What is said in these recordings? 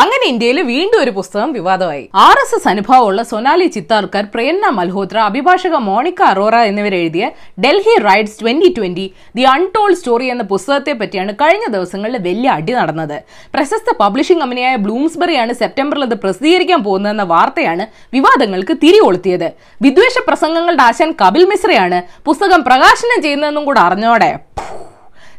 അങ്ങനെ ഇന്ത്യയിൽ വീണ്ടും ഒരു പുസ്തകം വിവാദമായി. ആർ എസ് എസ് അനുഭവമുള്ള സൊനാലി ചിത്താർക്കർ പ്രേരണ മൽഹോത്ര അഭിഭാഷക Monica Arora എന്നിവരെഴുതിയ Delhi riots twenty twenty the untold story എന്ന പുസ്തകത്തെ പറ്റിയാണ് കഴിഞ്ഞ ദിവസങ്ങളിൽ വലിയ അടി നടന്നത്. പ്രശസ്ത പബ്ലിഷിംഗ് കമ്പനിയായ ബ്ലൂംസ്ബറിയാണ് സെപ്റ്റംബറിൽ അത് പ്രസിദ്ധീകരിക്കാൻ പോകുന്നതെന്ന വാർത്തയാണ് വിവാദങ്ങൾക്ക് തിരികൊളുത്തിയത്. വിദ്വേഷ പ്രസംഗങ്ങളുടെ ആശാൻ കപിൽ മിശ്രയാണ് പുസ്തകം പ്രകാശനം ചെയ്യുന്നതെന്നും കൂടെ അറിഞ്ഞോടെ.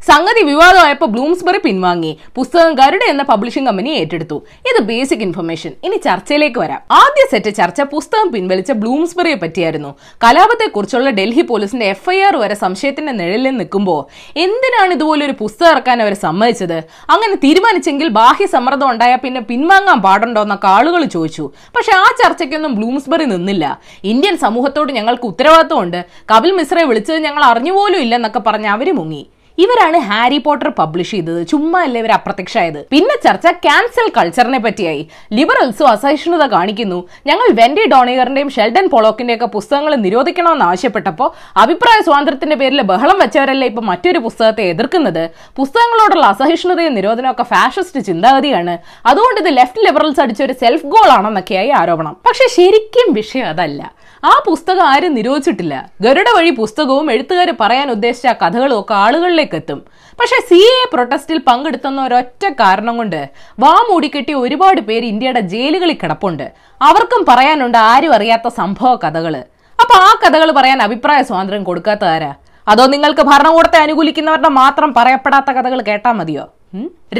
സംഗതി വിവാദമായപ്പോൾ ബ്ലൂംസ്ബറി പിൻവാങ്ങി. പുസ്തകം ഗരുഡ എന്ന പബ്ലിഷിംഗ് കമ്പനി ഏറ്റെടുത്തു. ഇത് ബേസിക് ഇൻഫർമേഷൻ ഇനി ചർച്ചയിലേക്ക് വരാം. ആദ്യ സെറ്റ് ചർച്ച പുസ്തകം പിൻവലിച്ച ബ്ലൂംസ്ബറിയെ പറ്റിയായിരുന്നു. കലാപത്തെക്കുറിച്ചുള്ള ഡൽഹി പോലീസിന്റെ എഫ്ഐആർ വരെ സംശയത്തിന്റെ നിഴലിൽ നിൽക്കുമ്പോൾ എന്തിനാണ് ഇതുപോലെ ഒരു പുസ്തകം ഇറക്കാൻ അവർ സമ്മതിച്ചത്? അങ്ങനെ തീരുമാനിച്ചെങ്കിൽ ബാഹ്യ സമ്മർദ്ദം ഉണ്ടായാൽ പിന്നെ പിൻവാങ്ങാൻ പാടുണ്ടോ എന്നൊക്കെ ആളുകൾ ചോദിച്ചു. പക്ഷെ ആ ചർച്ചയ്ക്കൊന്നും ബ്ലൂംസ്ബറി നിന്നില്ല. ഇന്ത്യൻ സമൂഹത്തോട് ഞങ്ങൾക്ക് ഉത്തരവാദിത്തമുണ്ട് കപിൽ മിശ്രയെ വിളിച്ചത് ഞങ്ങൾ അറിഞ്ഞുപോലും ഇല്ലെന്നൊക്കെ പറഞ്ഞ് അവർ മുങ്ങി. ഇവരാണ് ഹാരി പോട്ടർ പബ്ലിഷ് ചെയ്തത്. ചുമ്മാ അല്ലേ ഇവർ അപ്രത്യക്ഷമായത്? പിന്നെ ചർച്ച ക്യാൻസൽ കൾച്ചറിനെ പറ്റിയായി. ലിബറൽസും അസഹിഷ്ണുത കാണിക്കുന്നു. ഞങ്ങൾ വെൻഡി ഡോണിയറിന്റെയും ഷെൽഡൻ പൊളോക്കിന്റെയും ഒക്കെ പുസ്തകങ്ങൾ നിരോധിക്കണമെന്ന് ആവശ്യപ്പെട്ടപ്പോൾ അഭിപ്രായ സ്വാതന്ത്ര്യത്തിന്റെ പേരിൽ ബഹളം വെച്ചവരല്ലേ ഇപ്പൊ മറ്റൊരു പുസ്തകത്തെ എതിർക്കുന്നത്? പുസ്തകങ്ങളോടുള്ള അസഹിഷ്ണുതയും നിരോധനവും ഒക്കെ ഫാഷിസ്റ്റ് ചിന്താഗതിയാണ്. അതുകൊണ്ട് ഇത് ലെഫ്റ്റ് ലിബറൽസ് അടിച്ച ഒരു സെൽഫ് ഗോൾ ആണെന്നൊക്കെയായി ആരോപണം. പക്ഷെ ശരിക്കും വിഷയം അതല്ല. ആ പുസ്തകം ആരും നിരോധിച്ചിട്ടില്ല. ഗരുഡ വഴി പുസ്തകവും എഴുത്തുകാർ പറയാൻ ഉദ്ദേശിച്ച കഥകളും ഒക്കെ ആളുകളിലേക്ക് എത്തും. പക്ഷെ സി എ പ്രൊട്ടസ്റ്റിൽ പങ്കെടുത്തുന്ന ഒരൊറ്റ കാരണം കൊണ്ട് വാ മൂടിക്കെട്ടി ഒരുപാട് പേര് ഇന്ത്യയുടെ ജയിലുകളിൽ കിടപ്പുണ്ട്. അവർക്കും പറയാനുണ്ട് ആരും അറിയാത്ത സംഭവ കഥകൾ അപ്പൊ ആ കഥകൾ പറയാൻ അഭിപ്രായ സ്വാതന്ത്ര്യം കൊടുക്കാത്തതാരാ? അതോ നിങ്ങൾക്ക് ഭരണകൂടത്തെ അനുകൂലിക്കുന്നവരുടെ മാത്രം പറയപ്പെടാത്ത കഥകൾ കേട്ടാൽ മതിയോ?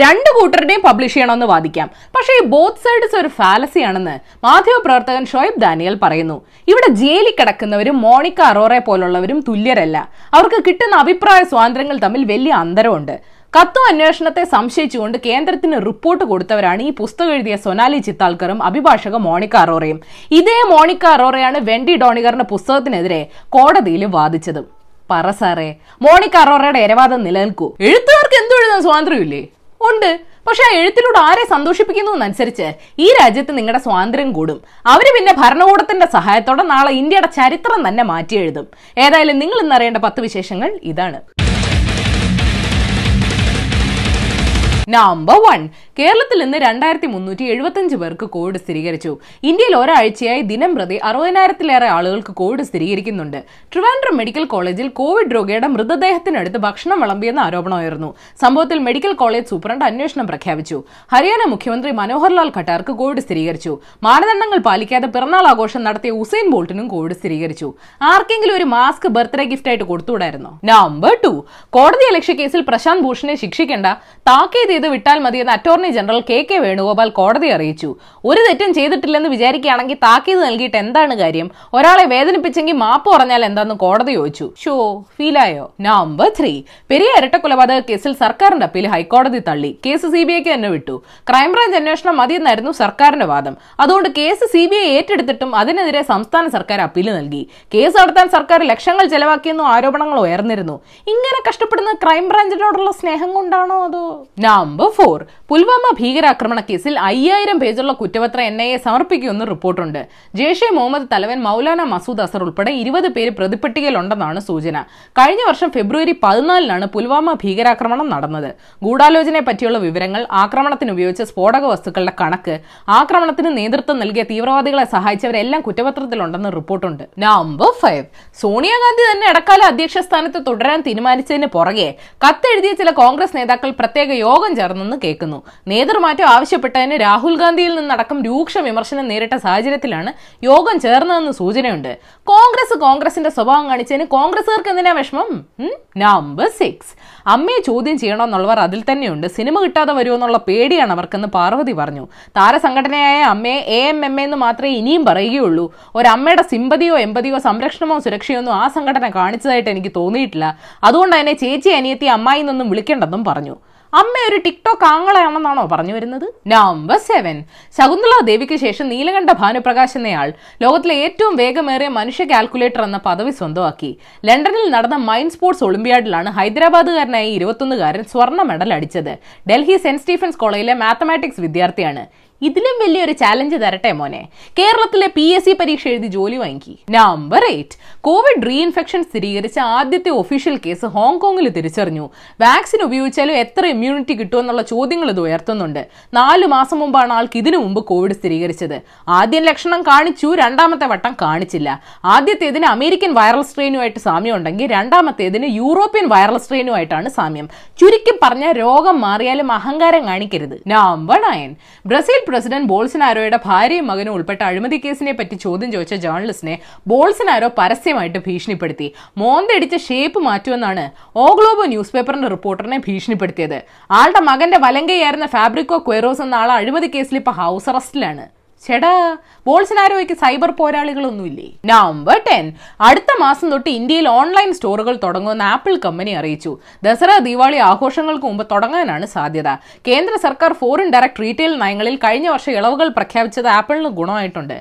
രണ്ട് കൂട്ടരുടെയും പബ്ലിഷ് ചെയ്യണമെന്ന് വാദിക്കാം. പക്ഷേ ഈ ബോത്ത് സൈഡ്സ് ഒരു ഫാലസി ആണെന്ന് മാധ്യമപ്രവർത്തകൻ ഷോയബ് ദാനിയൽ പറയുന്നു. ഇവിടെ ജയിലിൽ കിടക്കുന്നവരും മോണിക്ക അറോറെ പോലുള്ളവരും തുല്യരല്ല. അവർക്ക് കിട്ടുന്ന അഭിപ്രായ സ്വാതന്ത്ര്യങ്ങൾ തമ്മിൽ വലിയ അന്തരമുണ്ട്. കത്തും അന്വേഷണത്തെ സംശയിച്ചുകൊണ്ട് കേന്ദ്രത്തിന് റിപ്പോർട്ട് കൊടുത്തവരാണ് ഈ പുസ്തകം എഴുതിയ സൊനാലി ചിത്താൽക്കറും അഭിഭാഷക മോണിക്ക അറോറയും. ഇതേ മോണിക്ക അറോറയാണ് വെണ്ടി ഡോണികറിന്റെ പുസ്തകത്തിനെതിരെ കോടതിയിൽ വാദിച്ചതും. പറ സാറേ. മോണിക്ക അറോറയുടെ ഇരവാദം നിലനിൽക്കൂ. എഴുത്തുകാർക്ക് എന്തു എഴുതാൻ സ്വാതന്ത്ര്യമില്ലേ? ഉണ്ട്. പക്ഷെ ആ എഴുത്തിലൂടെ ആരെ സന്തോഷിപ്പിക്കുന്നു എന്നനുസരിച്ച് ഈ രാജ്യത്ത് നിങ്ങളുടെ സ്വാതന്ത്ര്യം കൂടും. അവർ പിന്നെ ഭരണകൂടത്തിന്റെ സഹായത്തോടെ നാളെ ഇന്ത്യയുടെ ചരിത്രം തന്നെ മാറ്റി എഴുതും ഏതായാലും നിങ്ങൾ ഇന്നറിയേണ്ട പത്ത് വിശേഷങ്ങൾ ഇതാണ്. നമ്പർ വൺ കേരളത്തിൽ നിന്ന് രണ്ടായിരത്തി മുന്നൂറ്റി എഴുപത്തഞ്ച് പേർക്ക് കോവിഡ് സ്ഥിരീകരിച്ചു. ഇന്ത്യയിൽ ഒരാഴ്ചയായി ദിനം പ്രതി അറുപതിനായിരത്തിലേറെ ആളുകൾക്ക് കോവിഡ് സ്ഥിരീകരിക്കുന്നുണ്ട്. ട്രിവാൻഡ്രം മെഡിക്കൽ കോളേജിൽ കോവിഡ് രോഗിയുടെ മൃതദേഹത്തിനടുത്ത് ഭക്ഷണം വിളമ്പിയെന്ന ആരോപണം ഉയർന്നു സംഭവത്തിൽ മെഡിക്കൽ കോളേജ് സൂപ്രണ്ട് അന്വേഷണം പ്രഖ്യാപിച്ചു. ഹരിയാന മുഖ്യമന്ത്രി മനോഹർലാൽ ഖട്ടാർക്ക് കോവിഡ് സ്ഥിരീകരിച്ചു. മാനദണ്ഡങ്ങൾ പാലിക്കാതെ പിറന്നാൾ ആഘോഷം നടത്തിയ ഉസൈൻ ബോൾട്ടിനും കോവിഡ് സ്ഥിരീകരിച്ചു. ആർക്കെങ്കിലും ഒരു മാസ്ക് ബർത്ത്ഡേ ഗിഫ്റ്റ് ആയിട്ട് കൊടുത്തുകൂടായിരുന്നു? നമ്പർ ടു കോടതി അലക്ഷ്യ കേസിൽ പ്രശാന്ത് ഭൂഷണെ ശിക്ഷിക്കേണ്ട താക്കീത് ചെയ്ത് വിട്ടാൽ മതിയെന്ന് attorney general K K Venugopal കോടതി അറിയിച്ചു. ഒരു തെറ്റും ചെയ്തിട്ടില്ലെന്ന് വിചാരിക്കുകയാണെങ്കിൽ താക്കീത് നൽകിയിട്ട് എന്താണ് കാര്യം? ഒരാളെ വേദനിപ്പിച്ചെങ്കിൽ മാപ്പ് പറഞ്ഞാൽ എന്താന്ന് കോടതി ചോദിച്ചു. ഷോ ഫീലായോ? നമ്പർ ത്രീ പെരിയ ഇരട്ട കൊലപാതക കേസിൽ സർക്കാരിന്റെ അപ്പീൽ ഹൈക്കോടതി തള്ളി. കേസ് സി ബി ഐക്ക് തന്നെ വിട്ടു. ക്രൈംബ്രാഞ്ച് അന്വേഷണം മതിയെന്നായിരുന്നു സർക്കാരിന്റെ വാദം. അതുകൊണ്ട് കേസ് സി ബി ഐ ഏറ്റെടുത്തിട്ടും അതിനെതിരെ സംസ്ഥാന സർക്കാർ അപ്പീൽ നൽകി. കേസ് നടത്താൻ സർക്കാർ ലക്ഷങ്ങൾ ചെലവാക്കിയെന്നും ആരോപണങ്ങൾ ഉയർന്നിരുന്നു. ഇങ്ങനെ കഷ്ടപ്പെടുന്ന ക്രൈംബ്രാഞ്ചിനോടുള്ള സ്നേഹം കൊണ്ടാണോ അതോ? Number four. പുൽവാമ ഭീകരാക്രമണ കേസിൽ അയ്യായിരം പേജുള്ള കുറ്റപത്രം എൻ ഐ എ സമർപ്പിക്കുമെന്ന് റിപ്പോർട്ടുണ്ട്. ജെയ്ഷെ മുഹമ്മദ് തലവൻ മൗലാന മസൂദ് അസർ ഉൾപ്പെടെ ഇരുപത് പേര് പ്രതിപ്പട്ടികയിലുണ്ടെന്നാണ് സൂചന. കഴിഞ്ഞ വർഷം ഫെബ്രുവരി പതിനാലിനാണ് പുൽവാമ ഭീകരാക്രമണം നടന്നത്. ഗൂഢാലോചനയെ പറ്റിയുള്ള വിവരങ്ങൾ ആക്രമണത്തിന് ഉപയോഗിച്ച സ്ഫോടക വസ്തുക്കളുടെ കണക്ക് ആക്രമണത്തിന് നേതൃത്വം നൽകിയ തീവ്രവാദികളെ സഹായിച്ചവരെല്ലാം കുറ്റപത്രത്തിലുണ്ടെന്ന് റിപ്പോർട്ടുണ്ട്. Number five. സോണിയാഗാന്ധി തന്നെ ഇടക്കാല അധ്യക്ഷ സ്ഥാനത്ത് തുടരാൻ തീരുമാനിച്ചതിന് പുറകെ കത്തെഴുതിയ ചില കോൺഗ്രസ് നേതാക്കൾ പ്രത്യേക യോഗം ചേർന്നെന്ന് കേൾക്കുന്നു. നേതൃമാറ്റം ആവശ്യപ്പെട്ടതിന് രാഹുൽ ഗാന്ധിയിൽ നിന്നടക്കം രൂക്ഷ വിമർശനം നേരിട്ട സാഹചര്യത്തിലാണ് യോഗം ചേർന്നതെന്ന് സൂചനയുണ്ട്. കോൺഗ്രസ് കോൺഗ്രസിന്റെ സ്വഭാവം കാണിച്ചതിന് കോൺഗ്രസുകാർക്ക് എന്തിനാ വിഷമം? നമ്പർ സിക്സ് അമ്മയെ ചോദ്യം ചെയ്യണമെന്നുള്ളവർ അതിൽ തന്നെയുണ്ട്. സിനിമ കിട്ടാതെ വരുമെന്നുള്ള പേടിയാണ് അവർക്കെന്ന് പാർവതി പറഞ്ഞു. താരസംഘടനയായ അമ്മയെ എ എം എം എന്ന് മാത്രമേ ഇനിയും പറയുകയുള്ളൂ. ഒരമ്മയുടെ സിമ്പതിയോ എമ്പതിയോ സംരക്ഷണമോ സുരക്ഷയോ ഒന്നും ആ സംഘടന കാണിച്ചതായിട്ട് എനിക്ക് തോന്നിയിട്ടില്ല. അതുകൊണ്ട് തന്നെ ചേച്ചി അനിയത്തി അമ്മായി എന്നൊന്നും വിളിക്കേണ്ടെന്നും പറഞ്ഞു. അമ്മ ഒരു ടിക്ടോക്ക് ആങ്ങളയാണെന്നാണോ പറഞ്ഞു വരുന്നത്? നമ്പർ സെവൻ ശകുന്തള ദേവിക്ക് ശേഷം നീലകണ്ഠ ഭാനുപ്രകാശ് എന്നയാൾ ലോകത്തിലെ ഏറ്റവും വേഗമേറിയ മനുഷ്യ കാൽക്കുലേറ്റർ എന്ന പദവി സ്വന്തമാക്കി. ലണ്ടനിൽ നടന്ന മൈൻഡ് സ്പോർട്സ് ഒളിമ്പ്യാഡിലാണ് ഹൈദരാബാദുകാരനായ ഇരുപത്തൊന്നുകാരൻ സ്വർണ മെഡൽ അടിച്ചത്. ഡൽഹി സെന്റ് സ്റ്റീഫൻസ് കോളേജിലെ മാത്തമാറ്റിക്സ് വിദ്യാർത്ഥിയാണ്. ഇതിലും വലിയൊരു ചാലഞ്ച് തരട്ടെ മോനെ. കേരളത്തിലെ പി എസ് സി പരീക്ഷ എഴുതി ജോലി വാങ്ങി നമ്പർ എയ്റ്റ് കോവിഡ് റീഇൻഫെക്ഷൻ സ്ഥിരീകരിച്ച ആദ്യത്തെ ഒഫീഷ്യൽ കേസ് ഹോങ്കോങ്ങിൽ തിരിച്ചറിഞ്ഞു. വാക്സിൻ ഉപയോഗിച്ചാലും എത്ര ഇമ്മ്യൂണിറ്റി കിട്ടുമെന്നുള്ള ചോദ്യങ്ങൾ ഇത് ഉയർത്തുന്നുണ്ട്. നാലു മാസം മുമ്പാണ് ആൾക്ക് ഇതിനു മുമ്പ് കോവിഡ് സ്ഥിരീകരിച്ചത്. ആദ്യം ലക്ഷണം കാണിച്ചു രണ്ടാമത്തെ വട്ടം കാണിച്ചില്ല. ആദ്യത്തേതിന് അമേരിക്കൻ വൈറൽ സ്ട്രെയിനുമായിട്ട് സാമ്യം ഉണ്ടെങ്കിൽ രണ്ടാമത്തേതിന് യൂറോപ്യൻ വൈറൽ സ്ട്രെയിനുമായിട്ടാണ് സാമ്യം. ചുരുക്കി പറഞ്ഞ രോഗം മാറിയാലും അഹങ്കാരം കാണിക്കരുത്. നമ്പർ നയൻ ബ്രസീൽ പ്രസിഡന്റ് ബോൾസനാരോയുടെ ഭാര്യയും മകനും ഉൾപ്പെട്ട അഴിമതി കേസിനെ പറ്റി ചോദ്യം ചോദിച്ച ജേർണലിസ്റ്റിനെ ബോൾസനാരോ പരസ്യമായിട്ട് ഭീഷണിപ്പെടുത്തി. മോന്തടിച്ച ഷേപ്പ് മാറ്റുമെന്നാണ് ഓ ഗ്ലോബ് ന്യൂസ് പേപ്പറിന്റെ റിപ്പോർട്ടറിനെ ഭീഷണിപ്പെടുത്തിയത്. ആളുടെ മകന്റെ വലങ്കയായിരുന്ന ഫാബ്രിക്കോ ക്വേറോസ് എന്ന ആൾ അഴിമതി കേസിൽ ഇപ്പൊ ഹൗസ് അറസ്റ്റിലാണ്. ചേടാ ബോൾസനാരോയ്ക്ക് സൈബർ പോരാളികളൊന്നുമില്ലേ? Number ten. അടുത്ത മാസം തൊട്ട് ഇന്ത്യയിൽ ഓൺലൈൻ സ്റ്റോറുകൾ തുടങ്ങുമെന്ന് ആപ്പിൾ കമ്പനി അറിയിച്ചു. ദസറ ദീപാവളി ആഘോഷങ്ങൾക്ക് മുമ്പ് തുടങ്ങാനാണ് സാധ്യത. കേന്ദ്ര സർക്കാർ ഫോറിൻ ഡയറക്ട് റീറ്റെയിൽ നയങ്ങളിൽ കഴിഞ്ഞ വർഷം ഇളവുകൾ പ്രഖ്യാപിച്ചത് ആപ്പിളിന് ഗുണമായിട്ടുണ്ട്.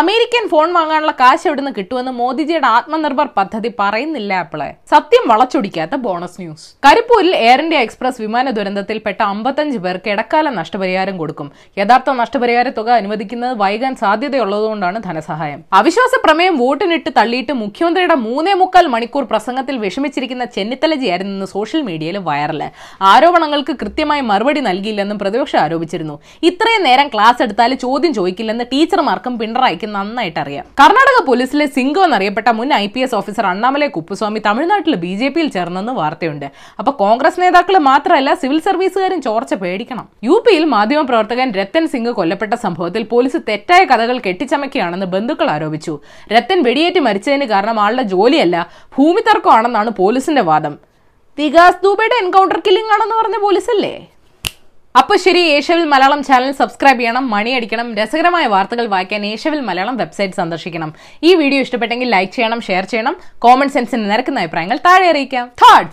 അമേരിക്കൻ ഫോൺ വാങ്ങാനുള്ള കാശ് എവിടുന്ന് കിട്ടുമെന്ന് മോദിജിയുടെ ആത്മനിർഭർ പദ്ധതി പറയുന്നില്ല ആപ്പിളെ. സത്യം വളച്ചൊടിക്കാത്ത ബോണസ് ന്യൂസ്. കരിപ്പൂരിൽ എയർ ഇന്ത്യ എക്സ്പ്രസ് വിമാന ദുരന്തത്തിൽപ്പെട്ട അമ്പത്തഞ്ച് പേർക്ക് ഇടക്കാല നഷ്ടപരിഹാരം കൊടുക്കും. യഥാർത്ഥ നഷ്ടപരിഹാര തുക അനുവദിക്കുന്നത് വൈകാൻ സാധ്യതയുള്ളതുകൊണ്ടാണ് ധനസഹായം. അവിശ്വാസ പ്രമേയം വോട്ടിനിട്ട് തള്ളിയിട്ട് മുഖ്യമന്ത്രിയുടെ മൂന്നേ മുക്കാൽ മണിക്കൂർ പ്രസംഗത്തിൽ വിഷമിച്ചിരിക്കുന്ന ചെന്നിത്തലജിയായിരുന്നു സോഷ്യൽ മീഡിയയിൽ വൈറൽ ആരോപണങ്ങൾക്ക് കൃത്യമായി മറുപടി നൽകിയില്ലെന്നും പ്രതിപക്ഷം ആരോപിച്ചിരുന്നു. ഇത്രയും നേരം ക്ലാസ് എടുത്താൽ ചോദ്യം ചോദിക്കില്ലെന്ന് ടീച്ചർമാർക്കും പിണറായിക്കും നന്നായിട്ട് അറിയാം കർണാടക പോലീസിലെ സിംഗോ എന്നറിയപ്പെട്ട മുൻ I P S officer Annamalai Kuppusamy തമിഴ്നാട്ടിൽ ബി ജെ പിയിൽ ചേർന്നെന്ന് വാർത്തയുണ്ട്. അപ്പൊ കോൺഗ്രസ് നേതാക്കൾ മാത്രമല്ല സിവിൽ സർവീസുകാരും ചോർച്ച പേടിക്കണം. യു പിയിൽ മാധ്യമപ്രവർത്തകൻ രത്തൻ സിംഗ് കൊല്ലപ്പെട്ട സംഭവത്തിൽ പോലീസ് തെറ്റായ കഥകൾ കെട്ടിച്ചമയ്ക്കുകയാണെന്ന് ബന്ധുക്കൾ ആരോപിച്ചു. രത്തൻ വെടിയേറ്റ് മരിച്ചതിന് കാരണം ആളുടെ ജോലിയല്ല ഭൂമി തർക്കമാണെന്നാണ് പോലീസിന്റെ വാദം. വികാസ് ദൂബയുടെ എൻകൗണ്ടർ കില്ലിംഗ് ആണെന്ന് പറഞ്ഞ പോലീസല്ലേ? അപ്പൊ ശരി ഏഷ്യവിൽ മലയാളം ചാനൽ സബ്സ്ക്രൈബ് ചെയ്യണം മണിയടിക്കണം രസകരമായ വാർത്തകൾ വായിക്കാൻ ഏഷ്യവിൽ മലയാളം വെബ്സൈറ്റ് സന്ദർശിക്കണം. ഈ വീഡിയോ ഇഷ്ടപ്പെട്ടെങ്കിൽ ലൈക്ക് ചെയ്യണം ഷെയർ ചെയ്യണം കോമൺ സെൻസിന് നിരക്കുന്ന അഭിപ്രായങ്ങൾ താഴെ അറിയിക്കാം.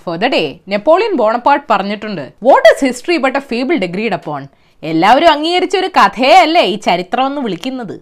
For the day Napoleon Bonaparte പറഞ്ഞിട്ടുണ്ട് what is history but a fable agreed upon എല്ലാവരും അംഗീകരിച്ച ഒരു കഥയല്ലേ ഈ ചരിത്രം എന്ന് വിളിക്കുന്നത്?